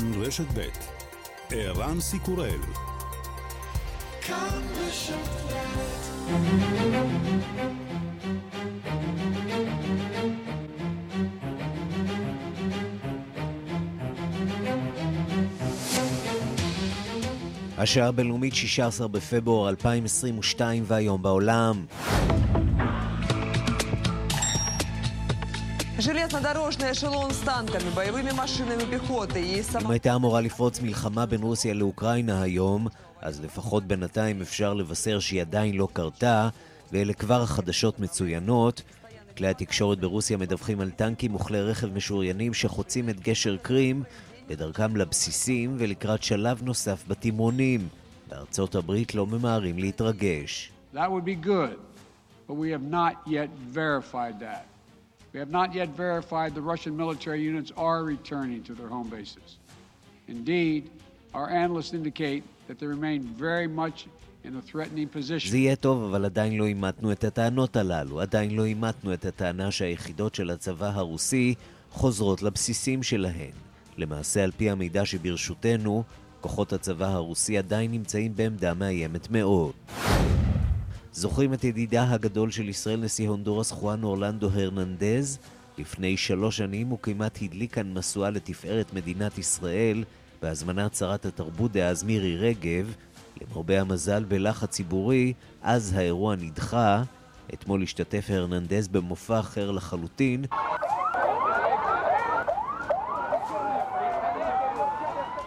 כאן רשת ב' ערן סיקורל. כאן רשת השעה הבינלאומית 16 בפברואר 2022 והיום בעולם Железнодорожный эшелон с танками, боевыми машинами пехоты и сам... אם הייתה אמורה לפרוץ מלחמה בין רוסיה לאוקראינה היום, אז לפחות בינתיים אפשר לבשר שהיא עדיין לא קרתה, ואלה כבר החדשות מצוינות. כלי התקשורת ברוסיה מדווחים על טנקים וכלי רכב משוריינים שחוצים את גשר קרים בדרכם לבסיסים ולקראת שלב נוסף בתימונים. בארצות הברית לא ממהרים להתרגש. That would be good, but we have not yet verified that. We have not yet verified the Russian military units are returning to their home bases. Indeed, our analysts indicate that they remain very much. זה יהיה טוב, אבל עדיין לא אימתנו את הטענות הללו. עדיין לא אימתנו את הטענה שהיחידות של הצבא הרוסי חוזרות לבסיסים שלהן. למעשה, על פי המידע שברשותנו, כוחות הצבא הרוסי עדיין נמצאים בעמדה מאיימת מאוד. זוכרים את ידידה הגדול של ישראל, נשיא הונדורס חואן אורלנדו הרננדז? לפני שלוש שנים הוא כמעט הדליק כאן משואה לתפארת מדינת ישראל בהזמנת שרת התרבות דאז מירי רגב. למרבה המזל בלחץ ציבורי, אז האירוע נדחה. אתמול השתתף הרננדז במופע אחר לחלוטין.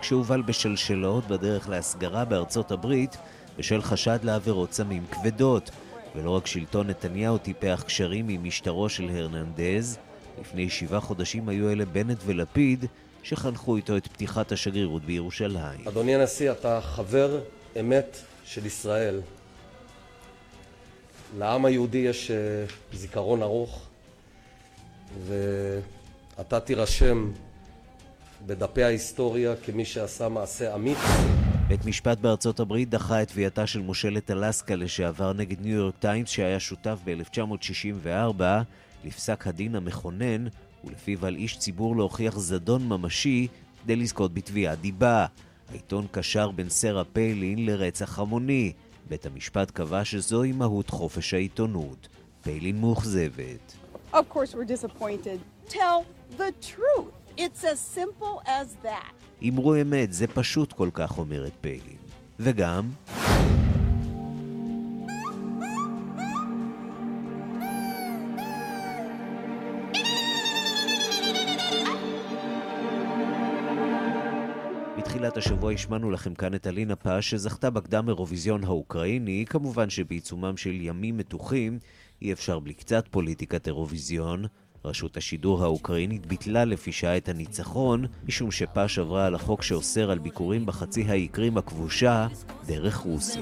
כשהובל בשלשלות בדרך להסגרה בארצות הברית בשל חשד לעבירות סמים כבדות. ולא רק שלטון נתניהו טיפח קשרים עם משטרו של הרננדז, לפני שבעה חודשים היו אלה בנט ולפיד שחנכו איתו את פתיחת השגרירות בירושלים. אדוני הנשיא, אתה חבר אמת של ישראל. לעם היהודי יש אה, זיכרון ארוך, ואתה תירשם בדפי ההיסטוריה כמי שעשה מעשה אמיץ. בית משפט בארצות הברית דחה את תביעתה של מושלת אלסקה לשעבר נגד ניו יורק טיימס שהיה שותף ב-1964 לפסק הדין המכונן ולפיו על איש ציבור להוכיח זדון ממשי כדי לזכות בתביעת דיבה. העיתון קשר בין סרה פיילין לרצח המוני. בית המשפט קבע שזוהי מהות חופש העיתונות. פיילין מאוכזבת. Of course we're disappointed. Tell the truth. It's as simple as that. אמרו אמת, זה פשוט כל כך, אומרת פיילין. וגם... בתחילת השבוע השמענו לכם כאן את אלינה פש שזכתה בקדם אירוויזיון האוקראיני, כמובן שבעיצומם של ימים מתוחים אי אפשר בלי קצת פוליטיקת אירוויזיון, רשות השידור האוקראינית ביטלה לפי שעה את הניצחון, משום שפש עברה על החוק שאוסר על ביקורים בחצי האי קרים הכבושה דרך רוסיה.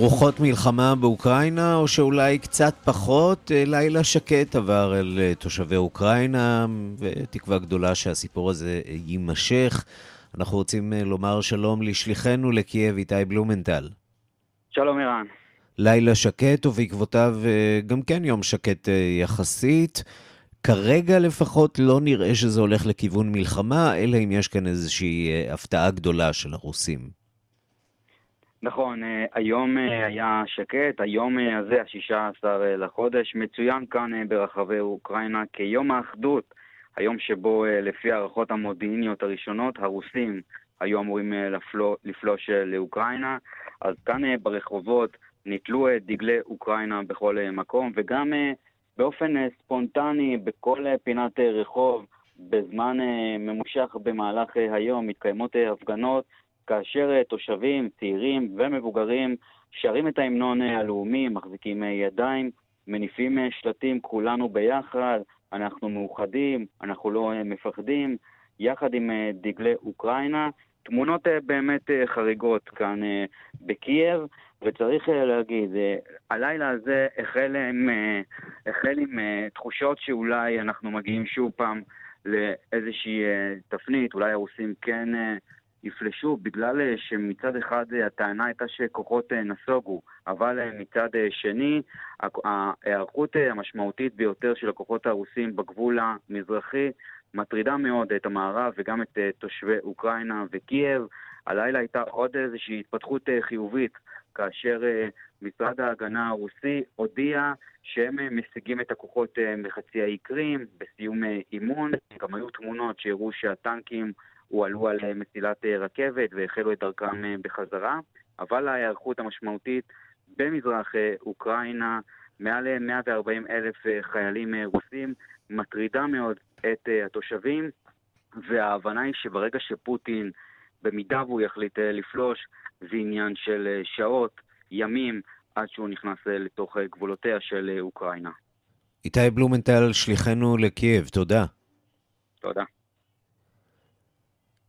רוחות מלחמה באוקראינה, או שאולי קצת פחות, אה, לילה שקט עבר אל אה, תושבי אוקראינה, ותקווה גדולה שהסיפור הזה אה, יימשך. אנחנו רוצים לומר שלום לשליחנו לקייב, איתי בלומנטל. שלום ערן. לילה שקט, ובעקבותיו גם כן יום שקט יחסית. כרגע לפחות לא נראה שזה הולך לכיוון מלחמה, אלא אם יש כאן איזושהי הפתעה גדולה של הרוסים. נכון, אה, היום אה, היה שקט, היום אה, הזה, ה-16 לחודש, מצוין כאן ברחבי אוקראינה כיום האחדות, היום שבו לפי הערכות המודיעיניות הראשונות, הרוסים, היו אמורים לפלוש לאוקראינה. אז כאן ברחובות נתלו דגלי אוקראינה בכל מקום, וגם באופן ספונטני בכל פינת רחוב, בזמן ממושך במהלך היום, מתקיימות הפגנות כאשר תושבים, צעירים ומבוגרים שרים את ההמנון הלאומי, מחזיקים ידיים, מניפים שלטים כולנו ביחד, אנחנו מאוחדים, אנחנו לא מפחדים, יחד עם דגלי אוקראינה. תמונות באמת חריגות כאן בקייב, וצריך להגיד, הלילה הזה החל עם, החל עם תחושות שאולי אנחנו מגיעים שוב פעם לאיזושהי תפנית, אולי הרוסים כן יפלשו, בגלל שמצד אחד הטענה הייתה שכוחות נסוגו, אבל מצד שני, ההיערכות המשמעותית ביותר של הכוחות הרוסים בגבול המזרחי מטרידה מאוד את המערב וגם את תושבי אוקראינה וקייב. הלילה הייתה עוד איזושהי התפתחות חיובית, כאשר משרד ההגנה הרוסי הודיע שהם משיגים את הכוחות מחצי האי קרים בסיום אימון. גם היו תמונות שהראו שהטנקים הועלו על מסילת רכבת והחלו את דרכם בחזרה, אבל ההיערכות המשמעותית במזרח אוקראינה, מעל 140 אלף חיילים רוסים, מטרידה מאוד את התושבים, וההבנה היא שברגע שפוטין, במידה והוא יחליט לפלוש, זה עניין של שעות, ימים, עד שהוא נכנס לתוך גבולותיה של אוקראינה. איתי בלומנטל, שליחנו לקייב, תודה. תודה.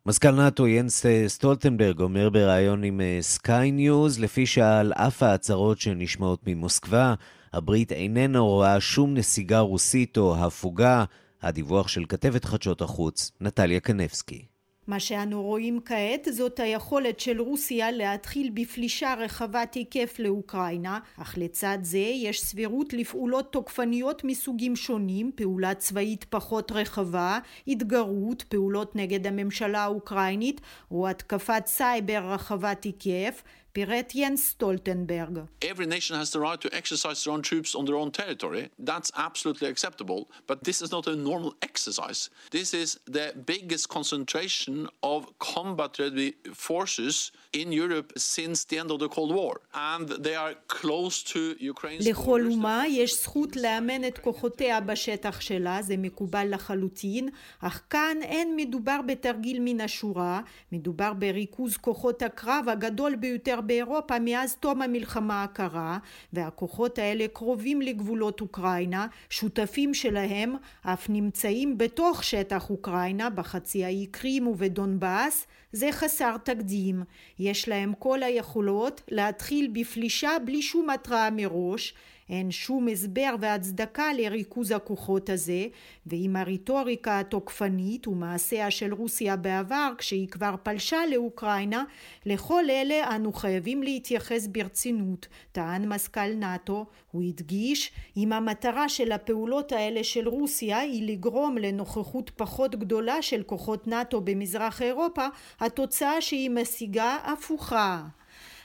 מזכ"ל נאט"ו ינס סטולטנברג אומר בריאיון עם סקיי ניוז, לפי שעל אף ההצהרות שנשמעות ממוסקבה, הברית איננה רואה שום נסיגה רוסית או הפוגה. הדיווח של כתבת חדשות החוץ, נטליה קנבסקי. מה שאנו רואים כעת זאת היכולת של רוסיה להתחיל בפלישה רחבת היקף לאוקראינה, אך לצד זה יש סבירות לפעולות תוקפניות מסוגים שונים, פעולה צבאית פחות רחבה, התגרות, פעולות נגד הממשלה האוקראינית או התקפת סייבר רחבת היקף, פירט ינס סטולטנברג. Every nation has the right to exercise their own troops on their own territory. That's absolutely acceptable. But this is not a normal exercise. This is the biggest concentration of combat ready forces in Europe since the end of the Cold War. And they are close to Ukraine's לכל אומה יש זכות לאמן את כוחותיה בשטח שלה, זה מקובל לחלוטין, אך כאן אין מדובר בתרגיל מן השורה, מדובר בריכוז כוחות הקרב הגדול ביותר באירופה מאז תום המלחמה הקרה, והכוחות האלה קרובים לגבולות אוקראינה, שותפים שלהם אף נמצאים בתוך שטח אוקראינה, בחצי האי קרים ובדונבאס, זה חסר תקדים. יש להם כל היכולות להתחיל בפלישה בלי שום התראה מראש, אין שום הסבר והצדקה לריכוז הכוחות הזה, ועם הרטוריקה התוקפנית ומעשיה של רוסיה בעבר כשהיא כבר פלשה לאוקראינה, לכל אלה אנו חייבים להתייחס ברצינות, טען מזכ"ל נאט"ו. הוא הדגיש, אם המטרה של הפעולות האלה של רוסיה היא לגרום לנוכחות פחות גדולה של כוחות נאט"ו במזרח אירופה, התוצאה שהיא משיגה הפוכה.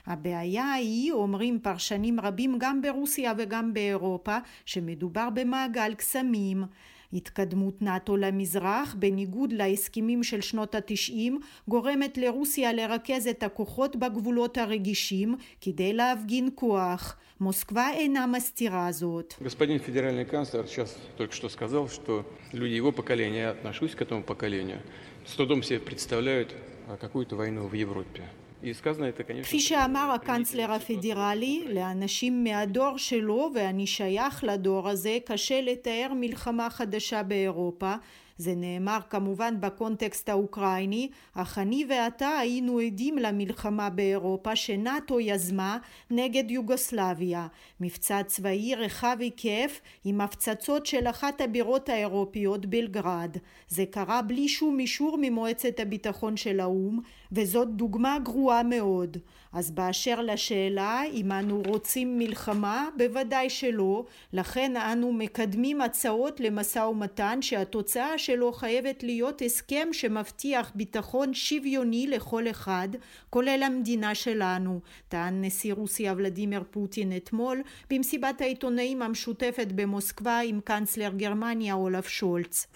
הבעיה היא, אומרים פרשנים רבים גם ברוסיה וגם באירופה, שמדובר במעגל קסמים. התקדמות נאט"ו למזרח, בניגוד להסכמים של שנות התשעים, גורמת לרוסיה לרכז את הכוחות בגבולות הרגישים כדי להפגין כוח. מוסקבה אינה מסתירה זאת. Господин федеральный канцлер сейчас только что сказал, что люди его поколения, я отношусь к этому поколению, с трудом себе представляют какую-то войну в Европе. כפי שאמר הקנצלר הפדרלי, לאנשים מהדור שלו, ואני שייך לדור הזה, קשה לתאר מלחמה חדשה באירופה. זה נאמר כמובן בקונטקסט האוקראיני, אך אני ואתה היינו עדים למלחמה באירופה שנאט"ו יזמה נגד יוגוסלביה. מבצע צבאי רחב היקף עם הפצצות של אחת הבירות האירופיות בלגרד. זה קרה בלי שום אישור ממועצת הביטחון של האו"ם, וזאת דוגמה גרועה מאוד. אז באשר לשאלה אם אנו רוצים מלחמה, בוודאי שלא, לכן אנו מקדמים הצעות למשא ומתן שהתוצאה שלו חייבת להיות הסכם שמבטיח ביטחון שוויוני לכל אחד, כולל המדינה שלנו, טען נשיא רוסיה ולדימיר פוטין אתמול במסיבת העיתונאים המשותפת במוסקבה עם קנצלר גרמניה אולף שולץ.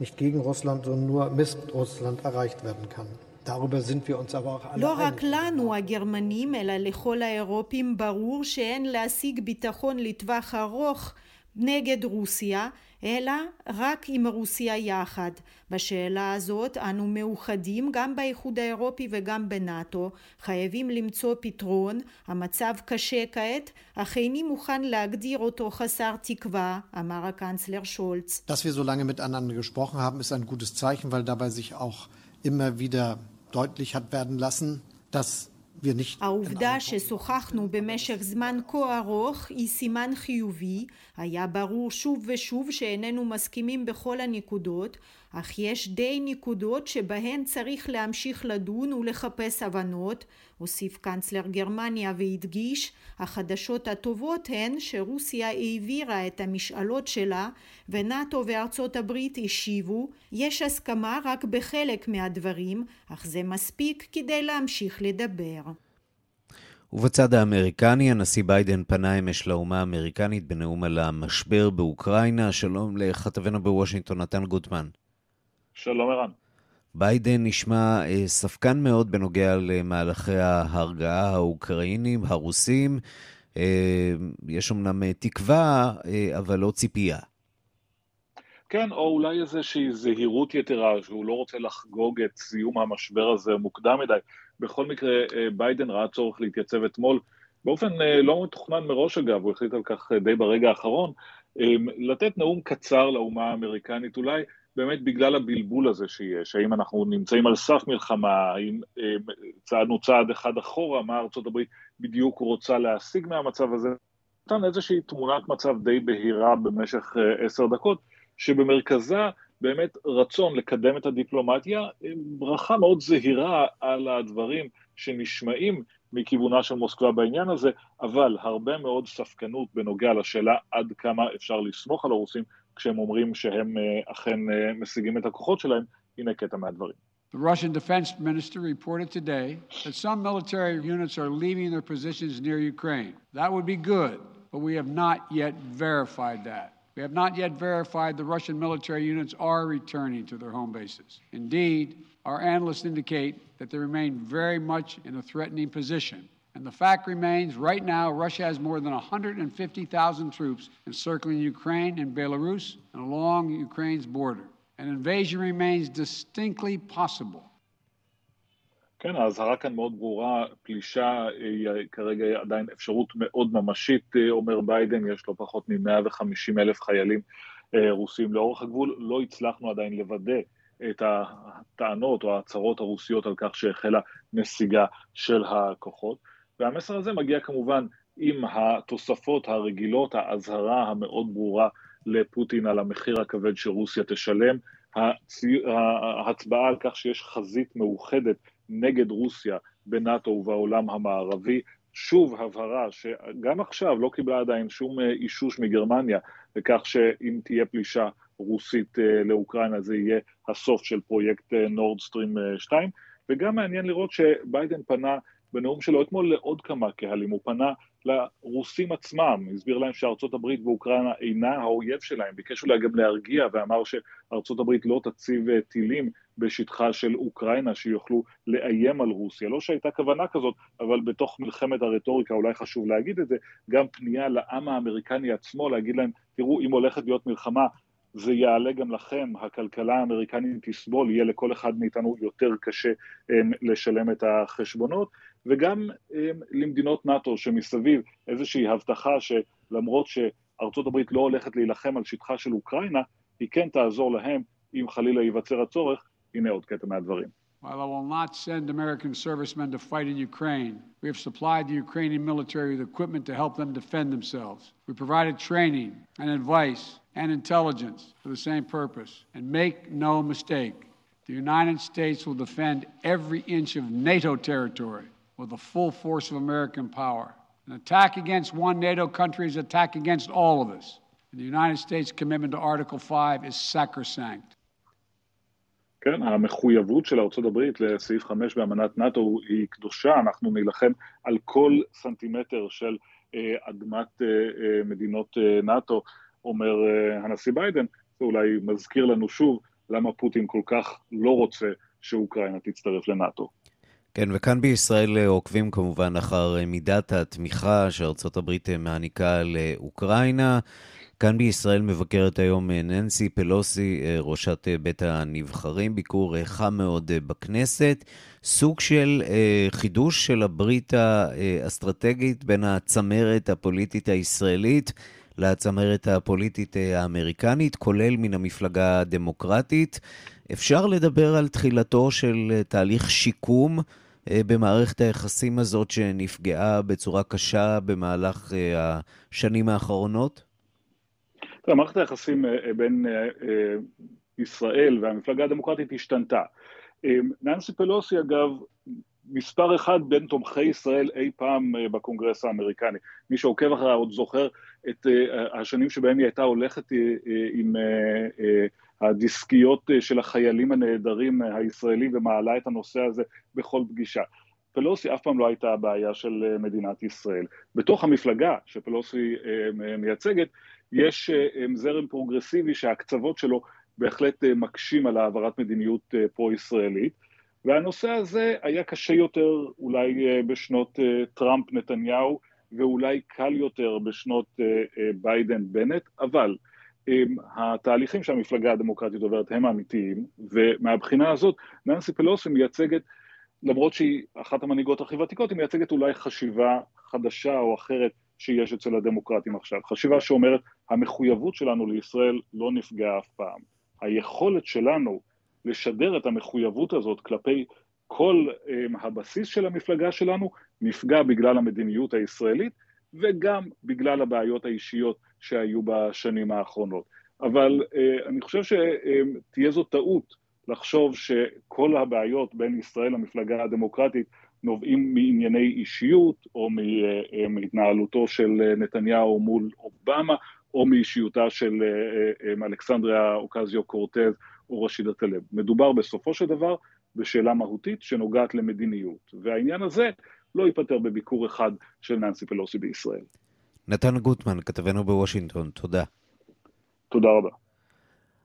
Nicht gegen Russland, sondern nur mit Russland erreicht werden kann. darüber sind wir uns aber auch alle לא רק לנו הגרמנים, אלא לכל האירופים ברור שאין להשיג ביטחון לטווח ארוך נגד רוסיה, אלא רק עם רוסיה יחד. בשאלה הזאת אנו מאוחדים גם באיחוד האירופי וגם בנאטו, חייבים למצוא פתרון, המצב קשה כעת, אך איני מוכן להגדיר אותו חסר תקווה, אמר הקנצלר שולץ. Dass wir so lange miteinander gesprochen haben, ist ein gutes Zeichen, weil dabei sich auch immer wieder deutlich hat werden lassen, dass העובדה ששוחחנו במשך זמן כה ארוך היא סימן חיובי, היה ברור שוב ושוב שאיננו מסכימים בכל הנקודות, אך יש די נקודות שבהן צריך להמשיך לדון ולחפש הבנות, הוסיף קנצלר גרמניה והדגיש, החדשות הטובות הן שרוסיה העבירה את המשאלות שלה ונאט"ו וארצות הברית השיבו, יש הסכמה רק בחלק מהדברים, אך זה מספיק כדי להמשיך לדבר. ובצד האמריקני, הנשיא ביידן פנה אמש לאומה האמריקנית בנאום על המשבר באוקראינה. שלום לכתבנו בוושינגטון, נתן גוטמן. שלום ערן. ביידן נשמע אה, ספקן מאוד בנוגע למהלכי ההרגעה האוקראינים, הרוסים. אה, יש אמנם אה, תקווה, אבל לא ציפייה. כן, או אולי איזושהי זהירות יתרה, שהוא לא רוצה לחגוג את סיום המשבר הזה מוקדם מדי. בכל מקרה, ביידן ראה צורך להתייצב אתמול, באופן לא מתוכנן מראש אגב, הוא החליט על כך די ברגע האחרון, לתת נאום קצר לאומה האמריקנית, אולי באמת בגלל הבלבול הזה שיש, האם אנחנו נמצאים על סף מלחמה, האם אה, צעדנו צעד אחד אחורה, מה ארצות הברית בדיוק רוצה להשיג מהמצב הזה, נתן איזושהי תמונת מצב די בהירה במשך אה, עשר דקות, שבמרכזה באמת רצון לקדם את הדיפלומטיה, ברכה מאוד זהירה על הדברים שנשמעים מכיוונה של מוסקבה בעניין הזה, אבל הרבה מאוד ספקנות בנוגע לשאלה עד כמה אפשר לסמוך על הרוסים כשהם אומרים שהם אכן משיגים את הכוחות שלהם, הנה קטע מהדברים. The Russian defense minister reported today that some military units are leaving their positions near Ukraine. That would be good, but we have not yet verified that. We have not yet verified the Russian military units are returning to their home bases. Indeed, our analysts indicate that they remain very much in a threatening position. And the fact remains right now, Russia has more than 150,000 troops encircling Ukraine and Belarus and along Ukraine's border. An invasion remains distinctly possible. כן, האזהרה כאן מאוד ברורה, פלישה היא כרגע עדיין אפשרות מאוד ממשית, אומר ביידן, יש לו פחות מ-150 אלף חיילים רוסים לאורך הגבול, לא הצלחנו עדיין לוודא את הטענות או ההצהרות הרוסיות על כך שהחלה נסיגה של הכוחות. והמסר הזה מגיע כמובן עם התוספות הרגילות, האזהרה המאוד ברורה לפוטין על המחיר הכבד שרוסיה תשלם, ההצבעה על כך שיש חזית מאוחדת נגד רוסיה בנאט"ו ובעולם המערבי, שוב הבהרה שגם עכשיו לא קיבלה עדיין שום אישוש מגרמניה לכך שאם תהיה פלישה רוסית לאוקראינה זה יהיה הסוף של פרויקט נורדסטרים 2 וגם מעניין לראות שביידן פנה בנאום שלו אתמול לעוד כמה קהלים, הוא פנה לרוסים עצמם, הסביר להם שארצות הברית ואוקראינה אינה האויב שלהם, ביקש אולי גם להרגיע ואמר שארצות הברית לא תציב טילים בשטחה של אוקראינה שיוכלו לאיים על רוסיה. לא שהייתה כוונה כזאת, אבל בתוך מלחמת הרטוריקה, אולי חשוב להגיד את זה, גם פנייה לעם האמריקני עצמו, להגיד להם, תראו, אם הולכת להיות מלחמה, זה יעלה גם לכם, הכלכלה האמריקנית תסבול, יהיה לכל אחד מאיתנו יותר קשה לשלם את החשבונות, וגם למדינות נאט"ו שמסביב איזושהי הבטחה שלמרות שארצות הברית לא הולכת להילחם על שטחה של אוקראינה, היא כן תעזור להם אם חלילה ייווצר הצורך, הנה עוד קטע מהדברים. While I will not send American servicemen to fight in Ukraine, we have supplied the Ukrainian military with equipment to help them defend themselves. We provided training and advice and intelligence for the same purpose. And make no mistake, the United States will defend every inch of NATO territory with the full force of American power. An attack against one NATO country is an attack against all of us. And the United States' commitment to Article 5 is sacrosanct. כן, המחויבות של ארה"ב לסעיף 5 באמנת נאט"ו היא קדושה, אנחנו נילחם על כל סנטימטר של אה, אדמת אה, אה, מדינות נאט"ו, אומר הנשיא ביידן, זה אולי מזכיר לנו שוב למה פוטין כל כך לא רוצה שאוקראינה תצטרף לנאט"ו. כן, וכאן בישראל עוקבים כמובן אחר מידת התמיכה שארצות הברית מעניקה לאוקראינה. כאן בישראל מבקרת היום ננסי פלוסי, ראשת בית הנבחרים, ביקור חם מאוד בכנסת. סוג של חידוש של הברית האסטרטגית בין הצמרת הפוליטית הישראלית לצמרת הפוליטית האמריקנית, כולל מן המפלגה הדמוקרטית. אפשר לדבר על תחילתו של תהליך שיקום במערכת היחסים הזאת שנפגעה בצורה קשה במהלך השנים האחרונות? מערכת היחסים בין ישראל והמפלגה הדמוקרטית השתנתה. ננסי פלוסי, אגב, מספר אחד בין תומכי ישראל אי פעם בקונגרס האמריקני. מי שעוקב אחריה עוד זוכר את השנים שבהם היא הייתה הולכת עם הדיסקיות של החיילים הנהדרים הישראלים ומעלה את הנושא הזה בכל פגישה. פלוסי אף פעם לא הייתה הבעיה של מדינת ישראל. בתוך המפלגה שפלוסי מייצגת, יש זרם פרוגרסיבי שהקצוות שלו בהחלט מקשים על העברת מדיניות פרו-ישראלית, והנושא הזה היה קשה יותר אולי בשנות טראמפ-נתניהו, ואולי קל יותר בשנות ביידן-בנט, אבל התהליכים שהמפלגה הדמוקרטית עוברת הם האמיתיים, ומהבחינה הזאת ננסי פלוסי מייצגת, למרות שהיא אחת המנהיגות הכי ותיקות, היא מייצגת אולי חשיבה חדשה או אחרת שיש אצל הדמוקרטים עכשיו. חשיבה שאומרת, המחויבות שלנו לישראל לא נפגעה אף פעם. היכולת שלנו לשדר את המחויבות הזאת כלפי כל um, הבסיס של המפלגה שלנו נפגע בגלל המדיניות הישראלית וגם בגלל הבעיות האישיות שהיו בשנים האחרונות. אבל uh, אני חושב שתהיה זו טעות לחשוב שכל הבעיות בין ישראל למפלגה הדמוקרטית נובעים מענייני אישיות או מהתנהלותו של נתניהו מול אובמה או מאישיותה של אלכסנדריה אוקזיו קורטז או רשידה טלב. מדובר בסופו של דבר בשאלה מהותית שנוגעת למדיניות, והעניין הזה לא ייפתר בביקור אחד של ננסי פלוסי בישראל. נתן גוטמן, כתבנו בוושינגטון, תודה. תודה רבה.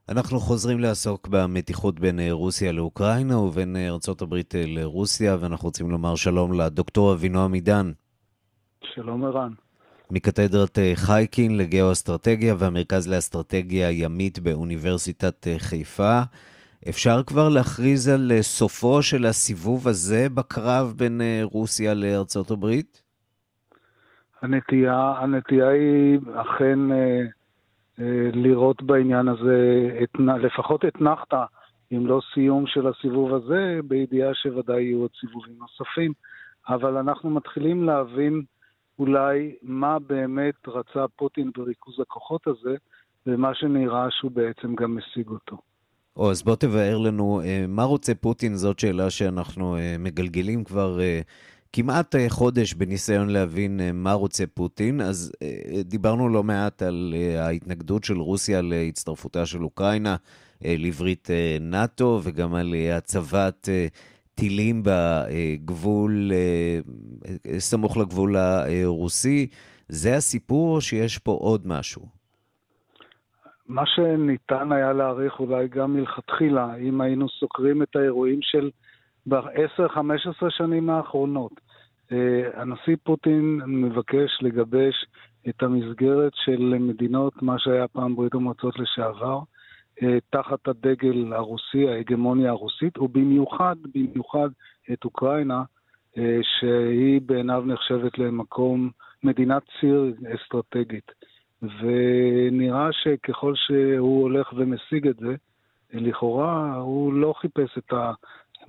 אנחנו חוזרים לעסוק במתיחות בין רוסיה לאוקראינה ובין ארצות הברית לרוסיה, ואנחנו רוצים לומר שלום לדוקטור אבינועם עידן. שלום ערן. מקתדרת חייקין לגאו-אסטרטגיה והמרכז לאסטרטגיה ימית באוניברסיטת חיפה. אפשר כבר להכריז על סופו של הסיבוב הזה בקרב בין רוסיה לארצות הברית? הנטייה, הנטייה היא אכן לראות בעניין הזה את, לפחות אתנחתא, אם לא סיום של הסיבוב הזה, בידיעה שוודאי יהיו עוד סיבובים נוספים. אבל אנחנו מתחילים להבין אולי מה באמת רצה פוטין בריכוז הכוחות הזה, ומה שנראה שהוא בעצם גם משיג אותו. או, אז בוא תבאר לנו, מה רוצה פוטין? זאת שאלה שאנחנו מגלגלים כבר כמעט חודש בניסיון להבין מה רוצה פוטין. אז דיברנו לא מעט על ההתנגדות של רוסיה להצטרפותה של אוקראינה לברית נאט"ו, וגם על הצבת טילים בגבול, סמוך לגבול הרוסי. זה הסיפור או שיש פה עוד משהו? מה שניתן היה להעריך אולי גם מלכתחילה, אם היינו סוקרים את האירועים של ב-10-15 שנים האחרונות. הנשיא פוטין מבקש לגבש את המסגרת של מדינות, מה שהיה פעם ברית המועצות לשעבר, תחת הדגל הרוסי, ההגמוניה הרוסית, ובמיוחד, במיוחד את אוקראינה, שהיא בעיניו נחשבת למקום, מדינת ציר אסטרטגית. ונראה שככל שהוא הולך ומשיג את זה, לכאורה הוא לא חיפש את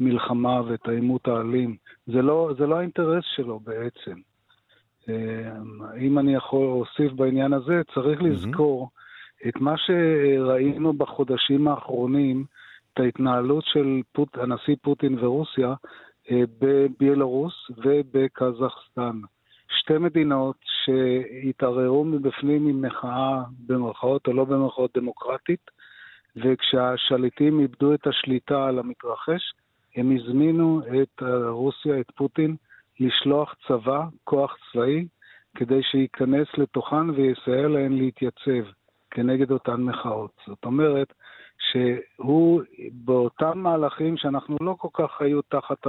המלחמה ואת העימות האלים. זה לא, זה לא האינטרס שלו בעצם. אם אני יכול להוסיף בעניין הזה, צריך. לזכור את מה שראינו בחודשים האחרונים, את ההתנהלות של פוט, הנשיא פוטין ורוסיה בביילורוס ובקזחסטן. שתי מדינות שהתערערו מבפנים עם מחאה, במרכאות או לא במרכאות דמוקרטית, וכשהשליטים איבדו את השליטה על המתרחש, הם הזמינו את רוסיה, את פוטין, לשלוח צבא, כוח צבאי, כדי שייכנס לתוכן ויסייע להן להתייצב כנגד אותן מחאות. זאת אומרת שהוא באותם מהלכים שאנחנו לא כל כך היו תחת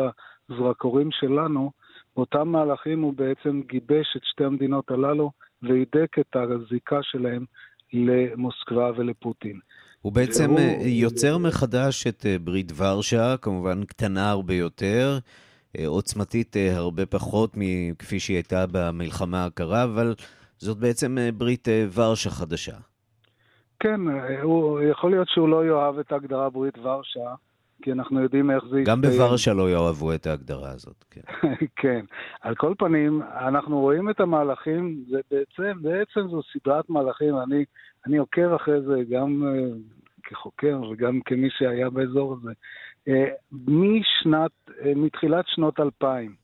הזרקורים שלנו, באותם מהלכים הוא בעצם גיבש את שתי המדינות הללו והידק את הזיקה שלהם למוסקבה ולפוטין. הוא בעצם והוא... אה, יוצר מחדש את אה, ברית ורשה, כמובן קטנה הרבה יותר, אה, עוצמתית הרבה פחות מכפי שהיא הייתה במלחמה הקרה, אבל זאת בעצם ברית ורשה חדשה. כן, הוא, יכול להיות שהוא לא יאהב את ההגדרה ברית ורשה, כי אנחנו יודעים איך זה גם יסתיים. בוורשה לא יאהבו את ההגדרה הזאת, כן. כן. על כל פנים, אנחנו רואים את המהלכים, זה בעצם, בעצם זו סדרת מהלכים, אני, אני עוקב אחרי זה גם uh, כחוקר וגם כמי שהיה באזור הזה. Uh, משנת, uh, מתחילת שנות 2000,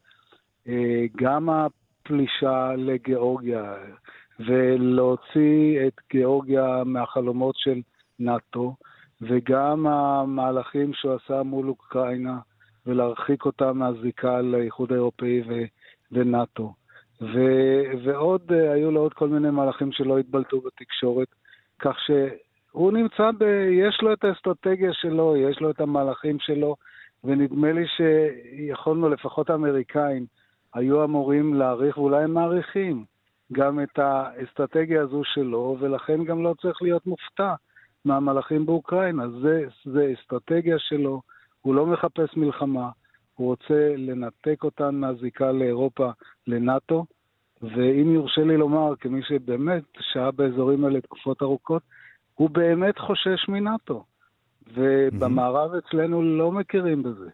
uh, גם הפלישה לגיאורגיה, ולהוציא את גיאורגיה מהחלומות של נאט"ו, וגם המהלכים שהוא עשה מול אוקראינה, ולהרחיק אותה מהזיקה לאיחוד האירופאי ו- ונאט"ו. ו- ועוד, אה, היו לו עוד כל מיני מהלכים שלא התבלטו בתקשורת, כך שהוא נמצא ב... יש לו את האסטרטגיה שלו, יש לו את המהלכים שלו, ונדמה לי שיכולנו, לפחות האמריקאים, היו אמורים להעריך, ואולי הם מעריכים, גם את האסטרטגיה הזו שלו, ולכן גם לא צריך להיות מופתע מהמלאכים באוקראינה. זה, זה אסטרטגיה שלו, הוא לא מחפש מלחמה, הוא רוצה לנתק אותן מהזיקה לאירופה, לנאט"ו, ואם יורשה לי לומר, כמי שבאמת שהה באזורים האלה תקופות ארוכות, הוא באמת חושש מנאט"ו. ובמערב אצלנו לא מכירים בזה,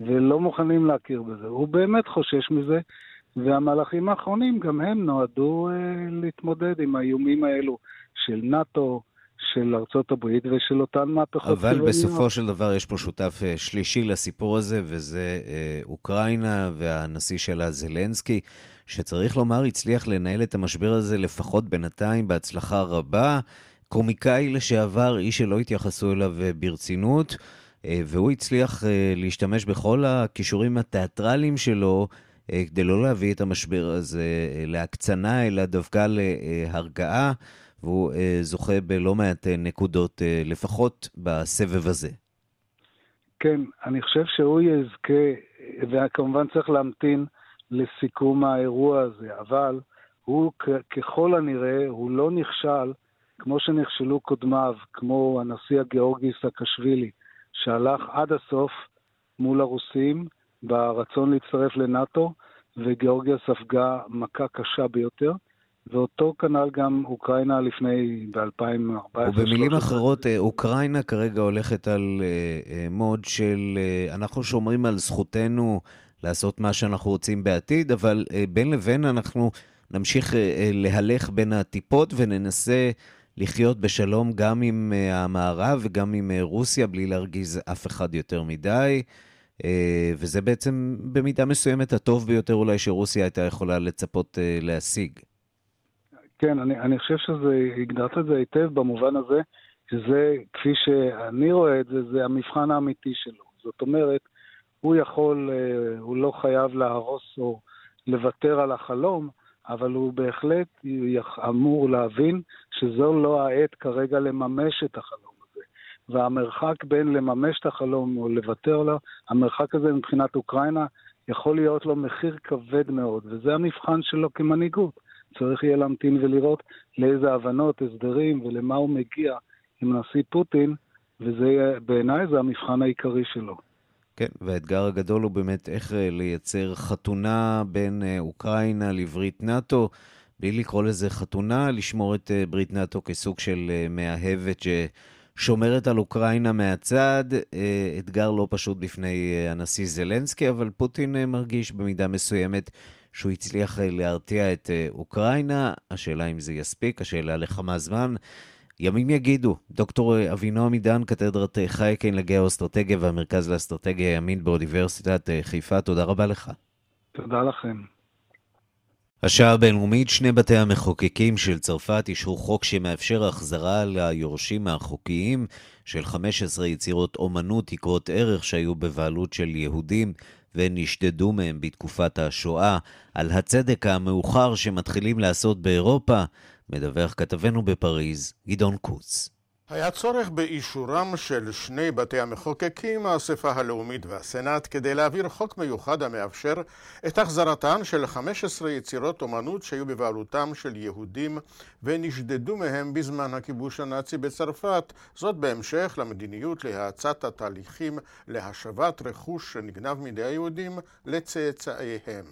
ולא מוכנים להכיר בזה. הוא באמת חושש מזה, והמהלכים האחרונים גם הם נועדו אה, להתמודד עם האיומים האלו של נאט"ו, של ארצות הברית ושל אותן מהפכות אבל צבאיות. בסופו של דבר יש פה שותף אה, שלישי לסיפור הזה, וזה אה, אוקראינה והנשיא שלה זלנסקי, שצריך לומר הצליח לנהל את המשבר הזה לפחות בינתיים בהצלחה רבה. קומיקאי לשעבר, איש שלא התייחסו אליו אה, ברצינות, והוא הצליח להשתמש בכל הכישורים התיאטרליים שלו כדי לא להביא את המשבר הזה להקצנה, אלא דווקא להרגעה. והוא אה, זוכה בלא מעט אה, נקודות, אה, לפחות בסבב הזה. כן, אני חושב שהוא יזכה, וכמובן צריך להמתין לסיכום האירוע הזה, אבל הוא ככל הנראה, הוא לא נכשל כמו שנכשלו קודמיו, כמו הנשיא הגיאורגי סקשווילי, שהלך עד הסוף מול הרוסים ברצון להצטרף לנאט"ו, וגיאורגיה ספגה מכה קשה ביותר. ואותו כנ"ל גם אוקראינה לפני, ב-2014. ובמילים אחרות, אה, אוקראינה כרגע הולכת על אה, אה, מוד של אנחנו שומרים על זכותנו לעשות מה שאנחנו רוצים בעתיד, אבל בין לבין אנחנו נמשיך להלך בין הטיפות וננסה לחיות בשלום גם עם המערב וגם עם רוסיה, בלי להרגיז אף אחד יותר מדי. וזה בעצם במידה מסוימת הטוב ביותר אולי שרוסיה הייתה יכולה לצפות להשיג. כן, אני, אני חושב שזה, הגדרת את זה היטב במובן הזה, שזה, כפי שאני רואה את זה, זה המבחן האמיתי שלו. זאת אומרת, הוא יכול, אה, הוא לא חייב להרוס או לוותר על החלום, אבל הוא בהחלט אמור להבין שזו לא העת כרגע לממש את החלום הזה. והמרחק בין לממש את החלום או לוותר עליו, המרחק הזה מבחינת אוקראינה יכול להיות לו מחיר כבד מאוד, וזה המבחן שלו כמנהיגות. צריך יהיה להמתין ולראות לאיזה הבנות, הסדרים ולמה הוא מגיע עם הנשיא פוטין, וזה בעיניי זה המבחן העיקרי שלו. כן, והאתגר הגדול הוא באמת איך אה, לייצר חתונה בין אה, אוקראינה לברית נאט"ו, בלי לקרוא לזה חתונה, לשמור את אה, ברית נאט"ו כסוג של מאהבת ששומרת על אוקראינה מהצד. אתגר לא פשוט בפני הנשיא זלנסקי, אבל פוטין מרגיש במידה מסוימת שהוא הצליח אה, להרתיע את אה, אוקראינה. השאלה אם זה יספיק, השאלה לכמה זמן. ימים יגידו. דוקטור אה, אבינועם עידן, קתדרת חייקין לגיאו-אסטרטגיה והמרכז לאסטרטגיה ימין באוניברסיטת חיפה, תודה רבה לך. תודה לכם. השעה הבינלאומית, שני בתי המחוקקים של צרפת אישרו חוק שמאפשר החזרה ליורשים החוקיים של 15 יצירות אומנות יקרות ערך שהיו בבעלות של יהודים ונשדדו מהם בתקופת השואה. על הצדק המאוחר שמתחילים לעשות באירופה, מדווח כתבנו בפריז, גדעון קוץ. היה צורך באישורם של שני בתי המחוקקים, האספה הלאומית והסנאט, כדי להעביר חוק מיוחד המאפשר את החזרתן של 15 יצירות אומנות שהיו בבעלותם של יהודים ונשדדו מהם בזמן הכיבוש הנאצי בצרפת, זאת בהמשך למדיניות להאצת התהליכים להשבת רכוש שנגנב מידי היהודים לצאצאיהם.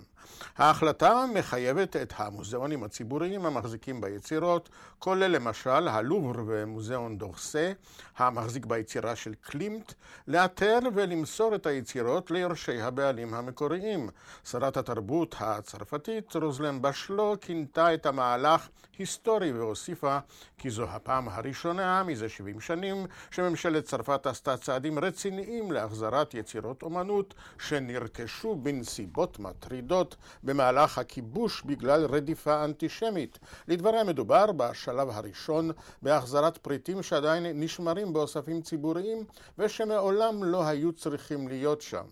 ההחלטה מחייבת את המוזיאונים הציבוריים המחזיקים ביצירות, כולל למשל הלובר ומוזיאון דורסה, המחזיק ביצירה של קלימט, לאתר ולמסור את היצירות ליורשי הבעלים המקוריים. שרת התרבות הצרפתית רוזלן בשלו כינתה את המהלך היסטורי והוסיפה כי זו הפעם הראשונה מזה 70 שנים שממשלת צרפת עשתה צעדים רציניים להחזרת יצירות אומנות שנרכשו בנסיבות מטרידות במהלך הכיבוש בגלל רדיפה אנטישמית. לדבריה מדובר בשלב הראשון בהחזרת פריטים שעדיין נשמרים באוספים ציבוריים ושמעולם לא היו צריכים להיות שם.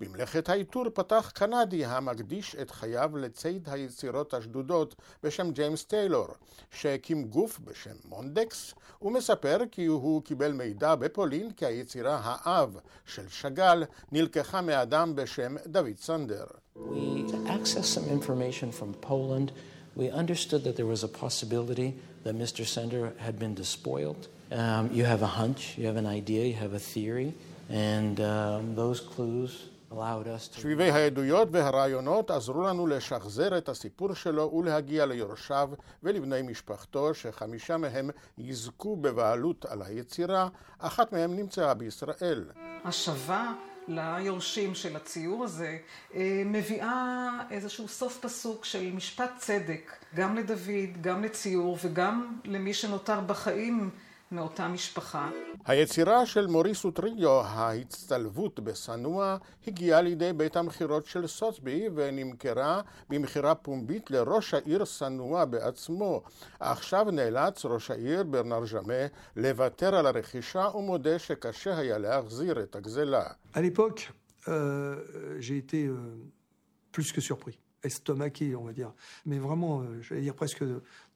במלאכת האיתור פתח קנדי המקדיש את חייו לציד היצירות השדודות בשם ג'יימס טיילור, שהקים גוף בשם מונדקס, ומספר כי הוא קיבל מידע בפולין כי היצירה האב של שאגאל נלקחה מאדם בשם דוד סנדר. We understood that there was a possibility that Mr. Sender had been despoiled. Um, you have a hunch, you have an idea, you have a theory, and um, those clues שביבי העדויות והרעיונות עזרו לנו לשחזר את הסיפור שלו ולהגיע ליורשיו ולבני משפחתו, שחמישה מהם יזכו בבעלות על היצירה, אחת מהם נמצאה בישראל. השבה ליורשים של הציור הזה אה, מביאה איזשהו סוף פסוק של משפט צדק, גם לדוד, גם לציור וגם למי שנותר בחיים מאותה משפחה. היצירה של מוריס אוטריו, ההצטלבות בסנוע, הגיעה לידי בית המכירות של סוטבי ונמכרה במכירה פומבית לראש העיר סנוע בעצמו. עכשיו נאלץ ראש העיר ברנר ז'מה לוותר על הרכישה ומודה שקשה היה להחזיר את הגזלה. À l'époque, euh, j'ai été euh, plus que surpris. Estomaqué, on va dire. Mais vraiment, euh, j'allais dire presque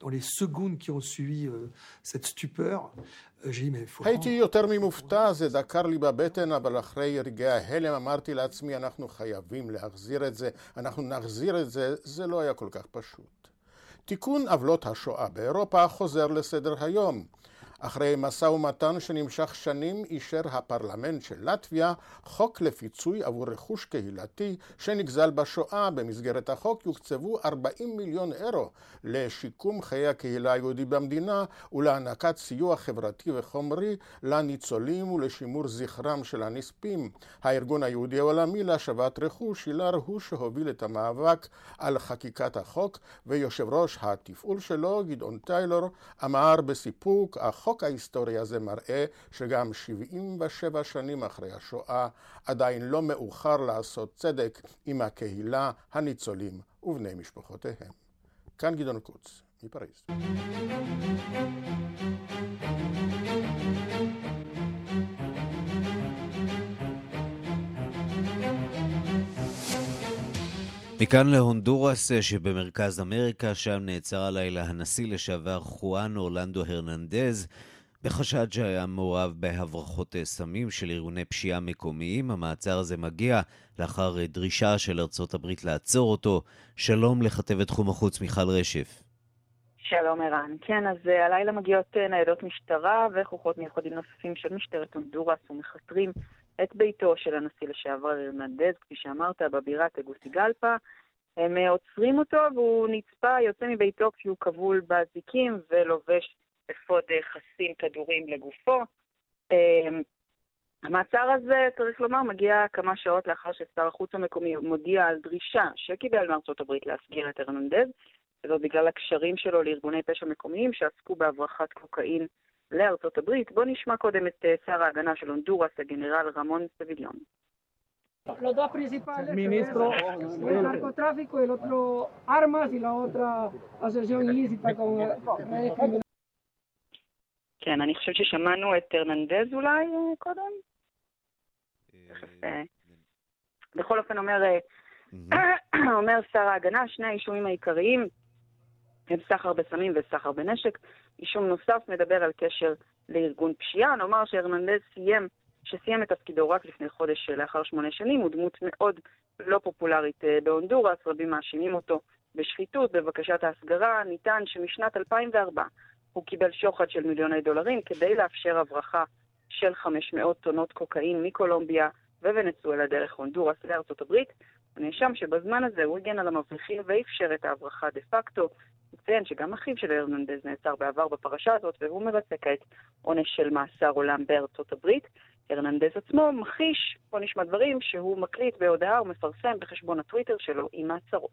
dans les secondes qui ont suivi euh, cette stupeur, euh, j'ai dit, mais faut... הייתי יותר ממופתע, זה דקר לי בבטן, אבל אחרי רגעי ההלם אמרתי לעצמי, אנחנו חייבים להחזיר את זה, אנחנו נחזיר את זה, זה לא היה כל כך פשוט. תיקון עוולות השואה באירופה חוזר לסדר היום. אחרי משא ומתן שנמשך שנים אישר הפרלמנט של לטביה חוק לפיצוי עבור רכוש קהילתי שנגזל בשואה. במסגרת החוק יוקצבו 40 מיליון אירו לשיקום חיי הקהילה היהודית במדינה ולהענקת סיוע חברתי וחומרי לניצולים ולשימור זכרם של הנספים. הארגון היהודי העולמי להשבת רכוש, שילר הוא שהוביל את המאבק על חקיקת החוק ויושב ראש התפעול שלו, גדעון טיילור, אמר בסיפוק החוק החוק ההיסטורי הזה מראה שגם 77 שנים אחרי השואה עדיין לא מאוחר לעשות צדק עם הקהילה, הניצולים ובני משפחותיהם. כאן גדעון קוץ, מפריז. מכאן להונדורס שבמרכז אמריקה, שם נעצר הלילה הנשיא לשעבר חואן אורלנדו הרננדז בחשד שהיה מעורב בהברחות סמים של ארגוני פשיעה מקומיים. המעצר הזה מגיע לאחר דרישה של ארצות הברית לעצור אותו. שלום לכתבת תחום החוץ מיכל רשף. שלום ערן. כן, אז uh, הלילה מגיעות uh, ניידות משטרה וכוחות מיוחדים נוספים של משטרת הונדורס ומכתרים את ביתו של הנשיא לשעבר הרננדז, כפי שאמרת, בבירה טגוסיגלפה. הם uh, עוצרים אותו והוא נצפה, יוצא מביתו כשהוא כבול באזיקים ולובש אפוד חסין כדורים לגופו. אמ, המעצר הזה, צריך לומר, מגיע כמה שעות לאחר ששר החוץ המקומי מודיע על דרישה שקיבל מארצות הברית להסגיר את הרננדז, וזאת בגלל הקשרים שלו לארגוני פשע מקומיים שעסקו בהברחת קוקאין לארצות הברית. בואו נשמע קודם את אה, שר ההגנה של הונדורס, הגנרל רמון סביליון. Los dos principales, Ministro, el narcotráfico y el otro armas y la otra asociación ilícita con redes criminales. כן, אני חושבת ששמענו את הרננדז אולי קודם. בכל אופן אומר, אומר שר ההגנה, שני האישומים העיקריים הם סחר בסמים וסחר בנשק. אישום נוסף מדבר על קשר לארגון פשיעה. נאמר שהרננדז סיים, שסיים את תפקידו רק לפני חודש לאחר שמונה שנים, הוא דמות מאוד לא פופולרית בהונדורס, רבים מאשימים אותו בשחיתות. בבקשת ההסגרה נטען שמשנת 2004 הוא קיבל שוחד של מיליוני דולרים כדי לאפשר הברחה של 500 טונות קוקאין מקולומביה וונצואלה דרך הונדורס לארצות הברית. הנאשם שבזמן הזה הוא הגן על המבריחים ואפשר את ההברחה דה פקטו. מציין שגם אחיו של הרננדז נעצר בעבר בפרשה הזאת, והוא מבצע כעת עונש של מאסר עולם בארצות הברית. הרננדז עצמו מכחיש, פה נשמע דברים, שהוא מקליט בהודעה ומפרסם בחשבון הטוויטר שלו עם מעצרו.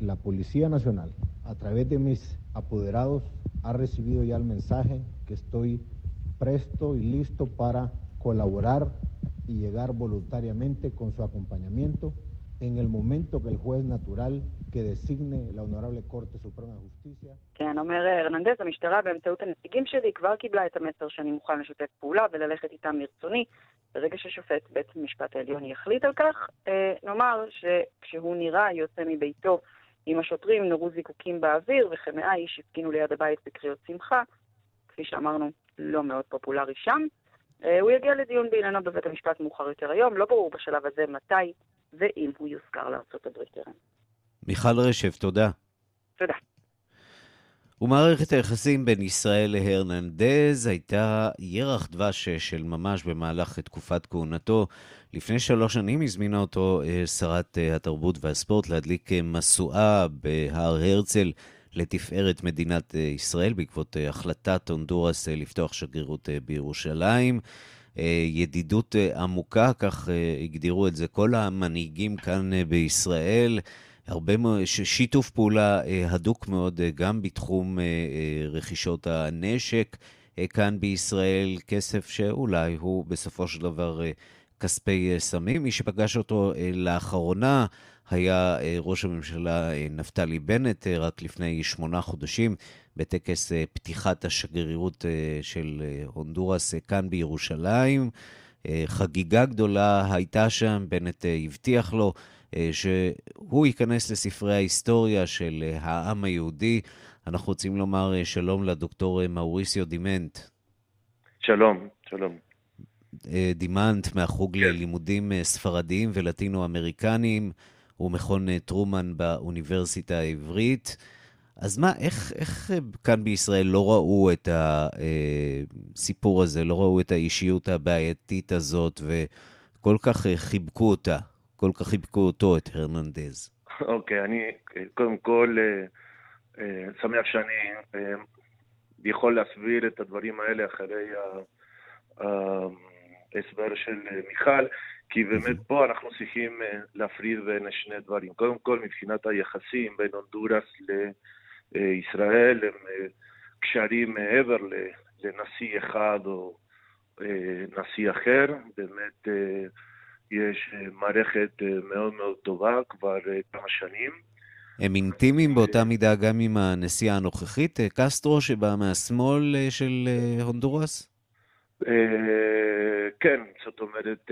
La Policía Nacional, a través de mis apoderados, ha recibido ya el mensaje que estoy presto y listo para colaborar y llegar voluntariamente con su acompañamiento en el momento que el juez natural que designe la Honorable Corte Suprema de Justicia. כן, אומר הרננדז, המשטרה באמצעות הנציגים שלי כבר קיבלה את המסר שאני מוכן לשתף פעולה וללכת איתם מרצוני. ברגע ששופט בית המשפט העליון יחליט על כך, אה, נאמר שכשהוא נראה יוצא מביתו עם השוטרים נורו זיקוקים באוויר וכמאה איש הפגינו ליד הבית בקריאות שמחה. כפי שאמרנו, לא מאוד פופולרי שם. אה, הוא יגיע לדיון בעניינו בבית המשפט מאוחר יותר היום, לא ברור בשלב הזה מתי ואם הוא יוזכר לארצות הברית. מיכל רשף, תודה. תודה. ומערכת היחסים בין ישראל להרננדז הייתה ירח דבש של ממש במהלך תקופת כהונתו. לפני שלוש שנים הזמינה אותו אה, שרת אה, התרבות והספורט להדליק אה, משואה בהר הרצל לתפארת מדינת ישראל בעקבות החלטת הונדורס לפתוח שגרירות בירושלים. ידידות עמוקה, כך הגדירו את זה כל המנהיגים כאן בישראל. הרבה שיתוף פעולה הדוק מאוד גם בתחום רכישות הנשק כאן בישראל, כסף שאולי הוא בסופו של דבר כספי סמים. מי שפגש אותו לאחרונה היה ראש הממשלה נפתלי בנט, רק לפני שמונה חודשים, בטקס פתיחת השגרירות של הונדורס כאן בירושלים. חגיגה גדולה הייתה שם, בנט הבטיח לו שהוא ייכנס לספרי ההיסטוריה של העם היהודי. אנחנו רוצים לומר שלום לדוקטור מאוריסיו דימנט. שלום, שלום. דימנט מהחוג כן. ללימודים ספרדיים ולטינו-אמריקניים ומכון טרומן באוניברסיטה העברית. אז מה, איך, איך כאן בישראל לא ראו את הסיפור הזה, לא ראו את האישיות הבעייתית הזאת וכל כך חיבקו אותה? כל כך חיבקו אותו, את הרננדז? אוקיי, okay, אני קודם כל שמח שאני יכול להסביר את הדברים האלה אחרי ההסבר של מיכל, כי באמת פה אנחנו צריכים להפריד בין שני דברים. קודם כל, מבחינת היחסים בין הונדורס לישראל, הם קשרים מעבר לנשיא אחד או נשיא אחר, באמת יש אה, מערכת אה, מאוד מאוד טובה כבר אה, כמה שנים. הם אינטימיים באותה מידה גם עם הנשיאה הנוכחית, קסטרו, שבא מהשמאל של הונדורס? כן, זאת אומרת,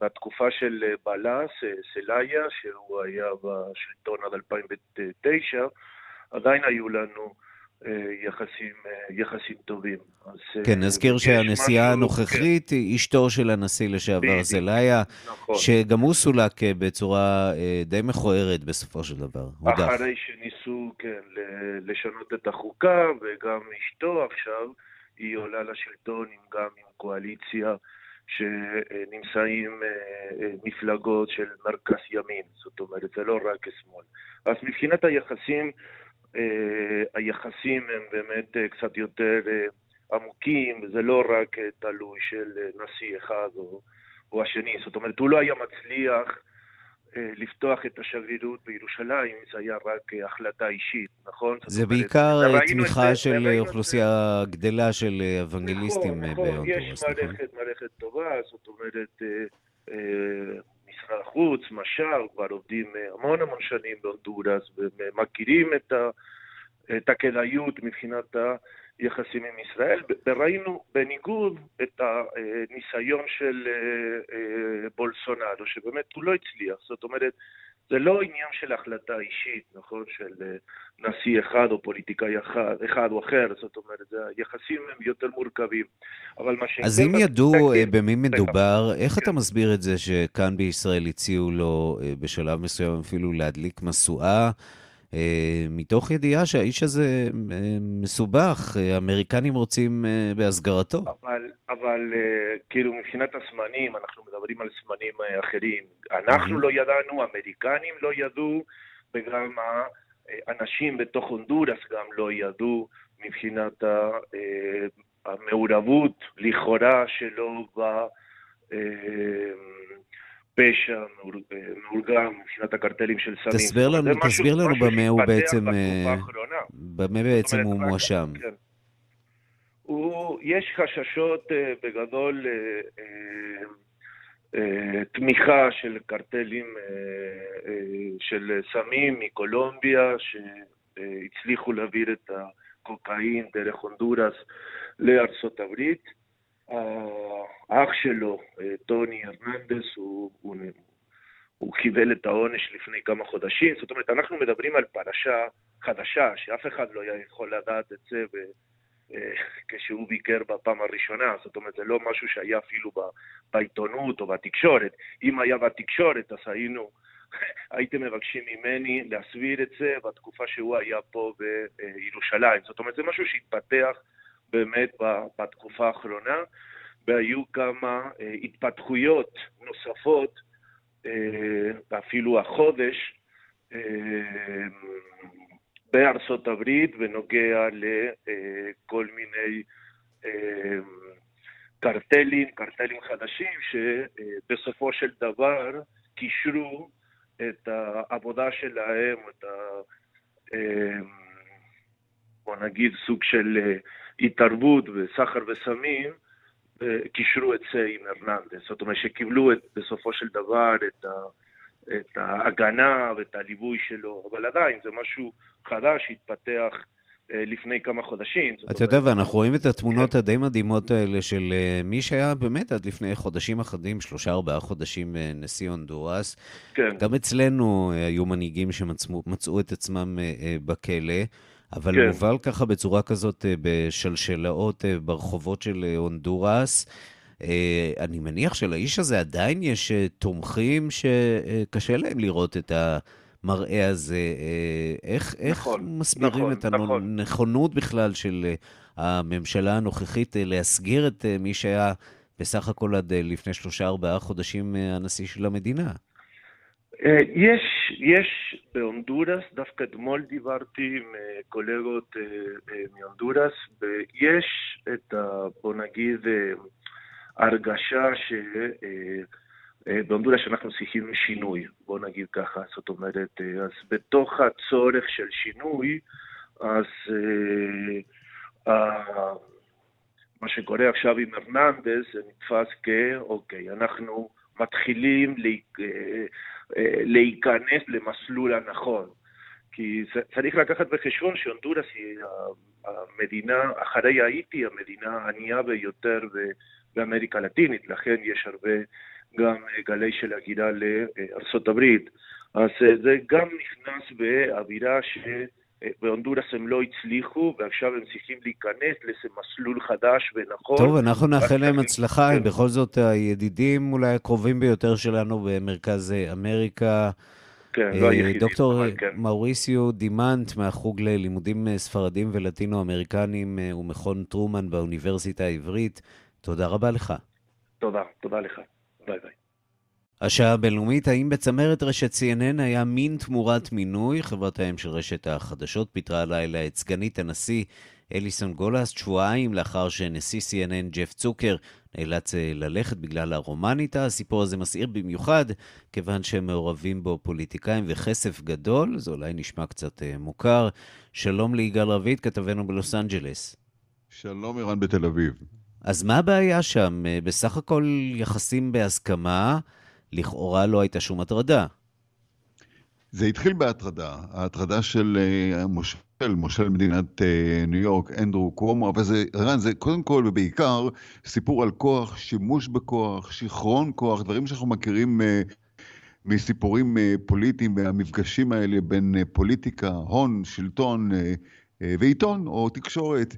בתקופה של בלאס, סלאיה, שהוא היה בשלטון עד 2009, עדיין היו לנו יחסים, יחסים טובים. אז, כן, נזכיר שהנשיאה הנוכחית כן. היא אשתו של הנשיא לשעבר זלאיה, נכון. שגם הוא סולק בצורה די מכוערת בסופו של דבר. אחרי שניסו, כן, לשנות את החוקה, וגם אשתו עכשיו, היא עולה לשלטון עם, גם עם קואליציה שנמצאים מפלגות של מרכז ימין, זאת אומרת, זה לא רק שמאל. אז מבחינת היחסים, אה, היחסים הם באמת אה, קצת יותר אה, עמוקים, וזה לא רק תלוי של נשיא אחד או, או השני. זאת אומרת, הוא לא היה מצליח לפתוח את השגרירות בירושלים, זה היה רק החלטה אישית, נכון? זה אומרת, בעיקר תמיכה של אוכלוסייה גדלה של אוונגליסטים נכון, נכון, יש נכון? מערכת, מערכת טובה, זאת אומרת, משרד החוץ, מש"ב, כבר עובדים אה, המון המון שנים בהונדורס ומכירים את, ה, את הכדאיות מבחינת היחסים עם ישראל. וראינו בניגוד את הניסיון של אה, אה, בולסונארו, שבאמת הוא לא הצליח. זאת אומרת, זה לא עניין של החלטה אישית, נכון? של אה, נשיא אחד או פוליטיקאי אחד, אחד או אחר, זאת אומרת, היחסים הם יותר מורכבים. אבל מה ש... אז אם ידעו במי מדובר, איך אתה מסביר את זה שכאן בישראל הציעו לו בשלב מסוים אפילו להדליק משואה? אה, מתוך ידיעה שהאיש הזה אה, מסובך, אה, האמריקנים רוצים בהסגרתו. אבל, אבל כאילו מבחינת הזמנים, אנחנו מדברים על זמנים אחרים. אנחנו לא ידענו, האמריקנים לא ידעו, וגם האנשים בתוך הונדורס גם לא ידעו מבחינת המעורבות לכאורה שלו ב... פשע מאורגן מבחינת הקרטלים של סמים. תסביר לנו, תסביר לנו במה הוא בעצם, אה, במה בעצם הוא מואשם. כן. יש חששות אה, בגדול אה, תמיכה של קרטלים של סמים מקולומביה, שהצליחו להעביר את הקוקאין דרך הונדורס לארצות הברית. האח שלו, אה, טוני ארננדס, הוא, הוא, הוא קיבל את העונש לפני כמה חודשים. זאת אומרת, אנחנו מדברים על פרשה חדשה, שאף אחד לא יכול לדעת את זה ב, אה, כשהוא ביקר בפעם הראשונה. זאת אומרת, זה לא משהו שהיה אפילו בעיתונות או בתקשורת. אם היה בתקשורת, אז היינו... הייתם מבקשים ממני להסביר את זה בתקופה שהוא היה פה בירושלים. זאת אומרת, זה משהו שהתפתח באמת בתקופה האחרונה, והיו כמה אה, התפתחויות נוספות, אה, אפילו החודש, אה, בארצות הברית בנוגע לכל מיני קרטלים, קרטלים חדשים, שבסופו של דבר קישרו את העבודה שלהם, את ה... בוא נגיד סוג של התערבות בסחר וסמים, קישרו את זה עם ארננדס. זאת אומרת שקיבלו את, בסופו של דבר את, ה, את ההגנה ואת הליווי שלו, אבל עדיין זה משהו חדש שהתפתח אה, לפני כמה חודשים. אתה יודע, ואנחנו רואים את התמונות כן. הדי מדהימות האלה של אה, מי שהיה באמת עד לפני חודשים אחדים, שלושה ארבעה חודשים אה, נשיא הונדורס. כן. גם אצלנו היו מנהיגים שמצאו את עצמם בכלא. אבל כן. מובל ככה בצורה כזאת אה, בשלשלאות אה, ברחובות של אה, הונדורס. אני מניח שלאיש הזה עדיין יש תומכים שקשה להם לראות את המראה הזה. איך, נכון, איך מסבירים נכון, את הנכונות נכון. בכלל של הממשלה הנוכחית להסגיר את מי שהיה בסך הכל עד לפני שלושה-ארבעה חודשים הנשיא של המדינה? אה, יש, יש בהונדורס, דווקא אתמול דיברתי עם אה, קולגות אה, מהונדורס, ויש את, ה, בוא נגיד, הרגשה שבהונדורס שאנחנו צריכים שינוי, בוא נגיד ככה, זאת אומרת, אז בתוך הצורך של שינוי, אז מה שקורה עכשיו עם ארננדס זה נתפס כאוקיי, אנחנו מתחילים להיכנס למסלול הנכון. כי צריך לקחת בחשבון שהונדורס היא המדינה, אחרי האיטי, המדינה הענייה ביותר באמריקה הלטינית, לכן יש הרבה גם גלי של הגירה הברית. אז אה, זה גם נכנס באווירה ש... בהונדורס הם לא הצליחו, ועכשיו הם צריכים להיכנס לאיזה מסלול חדש ונכון. טוב, אנחנו נאחל להם הצלחה, הם בכל זאת הידידים אולי הקרובים ביותר שלנו במרכז אמריקה. כן, לא היחידים. דוקטור כן. מאוריסיו דימנט מהחוג ללימודים ספרדים ולטינו-אמריקנים אה, ומכון טרומן באוניברסיטה העברית, תודה רבה לך. תודה, תודה לך. ביי ביי. השעה הבינלאומית, האם בצמרת רשת CNN היה מין תמורת מינוי? חברת האם של רשת החדשות פיטרה הלילה את סגנית הנשיא אליסון גולס, שבועיים לאחר שנשיא CNN ג'ף צוקר נאלץ אה, ללכת בגלל הרומניטה. הסיפור הזה מסעיר במיוחד, כיוון שהם מעורבים בו פוליטיקאים וכסף גדול, זה אולי נשמע קצת אה, מוכר. שלום ליגאל רביד, כתבנו בלוס אנג'לס. שלום ערן בתל אביב. אז מה הבעיה שם? אה, בסך הכל יחסים בהסכמה. לכאורה לא הייתה שום הטרדה. זה התחיל בהטרדה, ההטרדה של אה, מושל, מושל מדינת אה, ניו יורק, אנדרו קומו, אבל זה, רן, זה קודם כל ובעיקר סיפור על כוח, שימוש בכוח, שיכרון כוח, דברים שאנחנו מכירים מסיפורים פוליטיים והמפגשים האלה בין פוליטיקה, הון, שלטון ועיתון או תקשורת.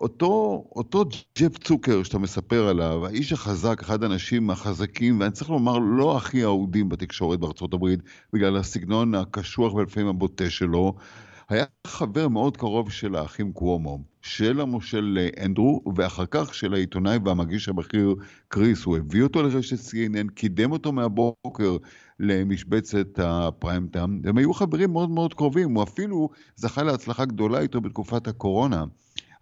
אותו, אותו ג'ף צוקר שאתה מספר עליו, האיש החזק, אחד האנשים החזקים, ואני צריך לומר, לא הכי אהודים בתקשורת בארצות הברית, בגלל הסגנון הקשוח ולפעמים הבוטה שלו, היה חבר מאוד קרוב של האחים קוומו, של המושל אנדרו, ואחר כך של העיתונאי והמגיש הבכיר קריס. הוא הביא אותו לרשת CNN, קידם אותו מהבוקר למשבצת הפריים טאם, הם היו חברים מאוד מאוד קרובים, הוא אפילו זכה להצלחה גדולה איתו בתקופת הקורונה.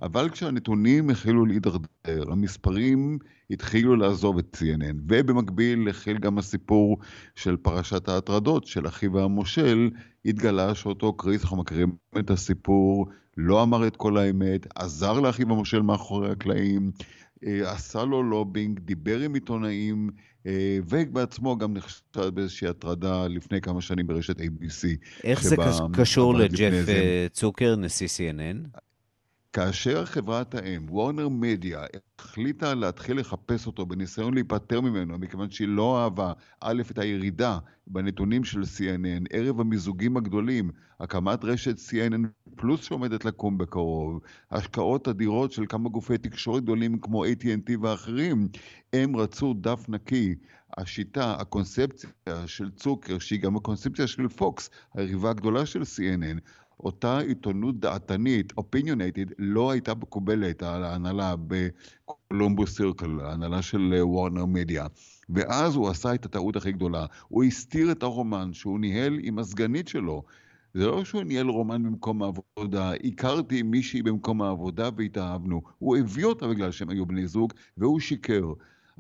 אבל כשהנתונים החלו להידרדר, המספרים התחילו לעזוב את CNN, ובמקביל החל גם הסיפור של פרשת ההטרדות של אחיו המושל, התגלה שאותו קריס, אנחנו מכירים את הסיפור, לא אמר את כל האמת, עזר לאחיו המושל מאחורי הקלעים, אה, עשה לו לובינג, דיבר עם עיתונאים, אה, ובעצמו גם נחשד באיזושהי הטרדה לפני כמה שנים ברשת ABC. איך זה קשור לג'ף אה, צוקר, נשיא CNN? כאשר חברת האם, וורנר מדיה, החליטה להתחיל לחפש אותו בניסיון להיפטר ממנו, מכיוון שהיא לא אהבה, א', את הירידה בנתונים של CNN, ערב המיזוגים הגדולים, הקמת רשת CNN פלוס שעומדת לקום בקרוב, השקעות אדירות של כמה גופי תקשורת גדולים כמו AT&T ואחרים, הם רצו דף נקי. השיטה, הקונספציה של צוקר, שהיא גם הקונספציה של פוקס, היריבה הגדולה של CNN, אותה עיתונות דעתנית, opinionated, לא הייתה מקובלת על ההנהלה בקולומבוס סירקל, ההנהלה של וורנר אה, מדיה. ואז הוא עשה את הטעות הכי גדולה, הוא הסתיר את הרומן שהוא ניהל עם הסגנית שלו. זה לא שהוא ניהל רומן במקום העבודה, הכרתי מישהי במקום העבודה והתאהבנו. הוא הביא אותה בגלל שהם היו בני זוג, והוא שיקר.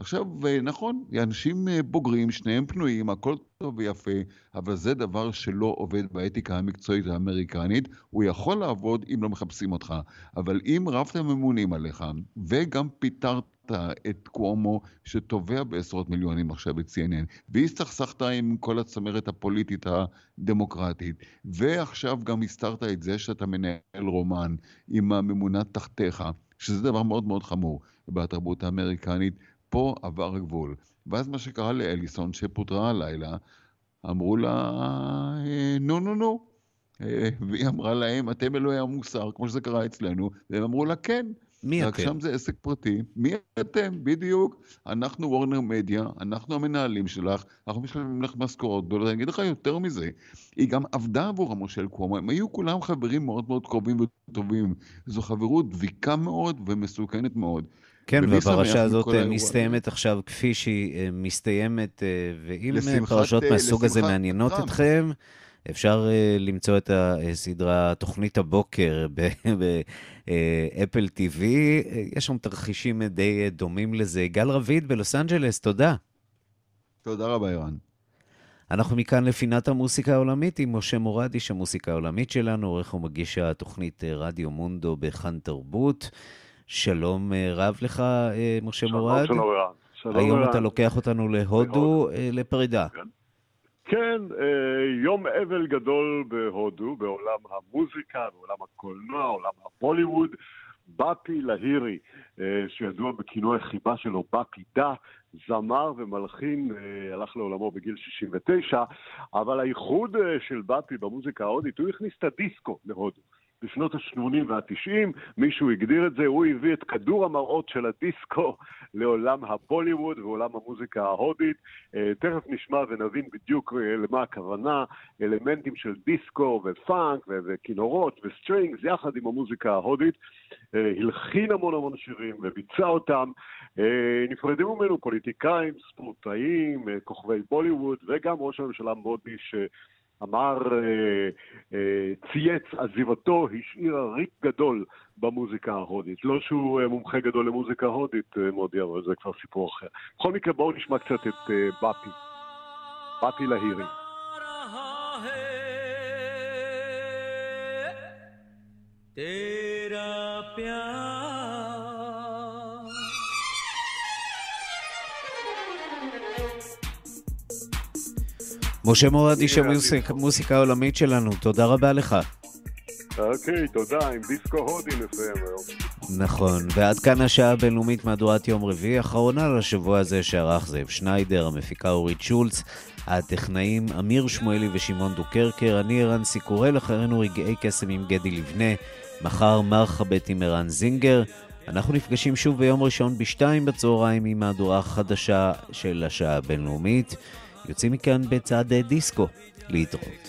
עכשיו, אה, נכון, אנשים אה, בוגרים, שניהם פנויים, הכל טוב ויפה, אבל זה דבר שלא עובד באתיקה המקצועית האמריקנית. הוא יכול לעבוד אם לא מחפשים אותך, אבל אם רבת ממונים עליך, וגם פיטרת את קוומו שתובע בעשרות מיליונים עכשיו את CNN, והסתכסכת עם כל הצמרת הפוליטית הדמוקרטית, ועכשיו גם הסתרת את זה שאתה מנהל רומן עם הממונה תחתיך, שזה דבר מאוד מאוד חמור בתרבות האמריקנית. פה עבר הגבול. ואז מה שקרה לאליסון, שפוטרה הלילה, אמרו לה, אה, נו נו נו. אה, והיא אמרה להם, אתם אלוהי המוסר, כמו שזה קרה אצלנו, והם אמרו לה, כן. מי רק אתם? שם זה עסק פרטי. מי אתם? בדיוק. אנחנו וורנר מדיה, אנחנו המנהלים שלך, אנחנו משלמים לך משכורות גדולות. אני אגיד לך יותר מזה, היא גם עבדה עבור המושל קוומו, הם היו כולם חברים מאוד מאוד קרובים וטובים. זו חברות דביקה מאוד ומסוכנת מאוד. כן, והפרשה הזאת אה, מסתיימת עכשיו כפי שהיא אה, מסתיימת, אה, ואם פרשות מהסוג הזה מעניינות אתכם, אפשר למצוא את הסדרה, תוכנית הבוקר באפל TV, יש שם תרחישים די דומים לזה. גל רביד בלוס אנג'לס, תודה. תודה רבה, ערן. אנחנו מכאן לפינת המוסיקה העולמית עם משה מורד, איש המוסיקה העולמית שלנו, עורך ומגיש התוכנית רדיו מונדו בכאן תרבות. שלום אה, רב לך, אה, משה מורד. שלום רב. שלום היום רב. אתה לוקח אותנו להודו אה, לפרידה. כן. כן, יום אבל גדול בהודו, בעולם המוזיקה, בעולם הקולנוע, עולם הבוליווד. בפי להירי, שידוע בכינוי החיבה שלו בפי דה, זמר ומלחין, הלך לעולמו בגיל 69, אבל הייחוד של בפי במוזיקה ההודית, הוא הכניס את הדיסקו להודו. בשנות ה-80 וה-90, מישהו הגדיר את זה, הוא הביא את כדור המראות של הדיסקו לעולם הבוליווד ועולם המוזיקה ההודית. אה, תכף נשמע ונבין בדיוק אה, למה הכוונה, אלמנטים של דיסקו ופאנק וכינורות ו strings יחד עם המוזיקה ההודית. אה, הלחין המון המון שירים וביצע אותם. נפרדו ממנו פוליטיקאים, ספורטאים, כוכבי בוליווד וגם ראש הממשלה מודי ש... אמר, אה, אה, צייץ, עזיבתו השאירה ריק גדול במוזיקה ההודית. לא שהוא אה, מומחה גדול למוזיקה הודית, מודי, אבל זה כבר סיפור אחר. בכל מקרה, בואו נשמע קצת את בפי. בפי להירי. तेरा משה מורד, איש המוסיקה העולמית שלנו, תודה רבה לך. אוקיי, תודה, עם דיסקו הודי נסיים היום. נכון, ועד כאן השעה הבינלאומית מהדורת יום רביעי, אחרונה לשבוע הזה שערך זאב שניידר, המפיקה אורית שולץ, הטכנאים אמיר שמואלי ושמעון דוקרקר, אני ערן סיקורל, אחרינו רגעי קסם עם גדי לבנה, מחר מרחבת עם ערן זינגר. אנחנו נפגשים שוב ביום ראשון בשתיים בצהריים עם מהדורה החדשה של השעה הבינלאומית. יוצאים מכאן בצעד דיסקו. להתראות.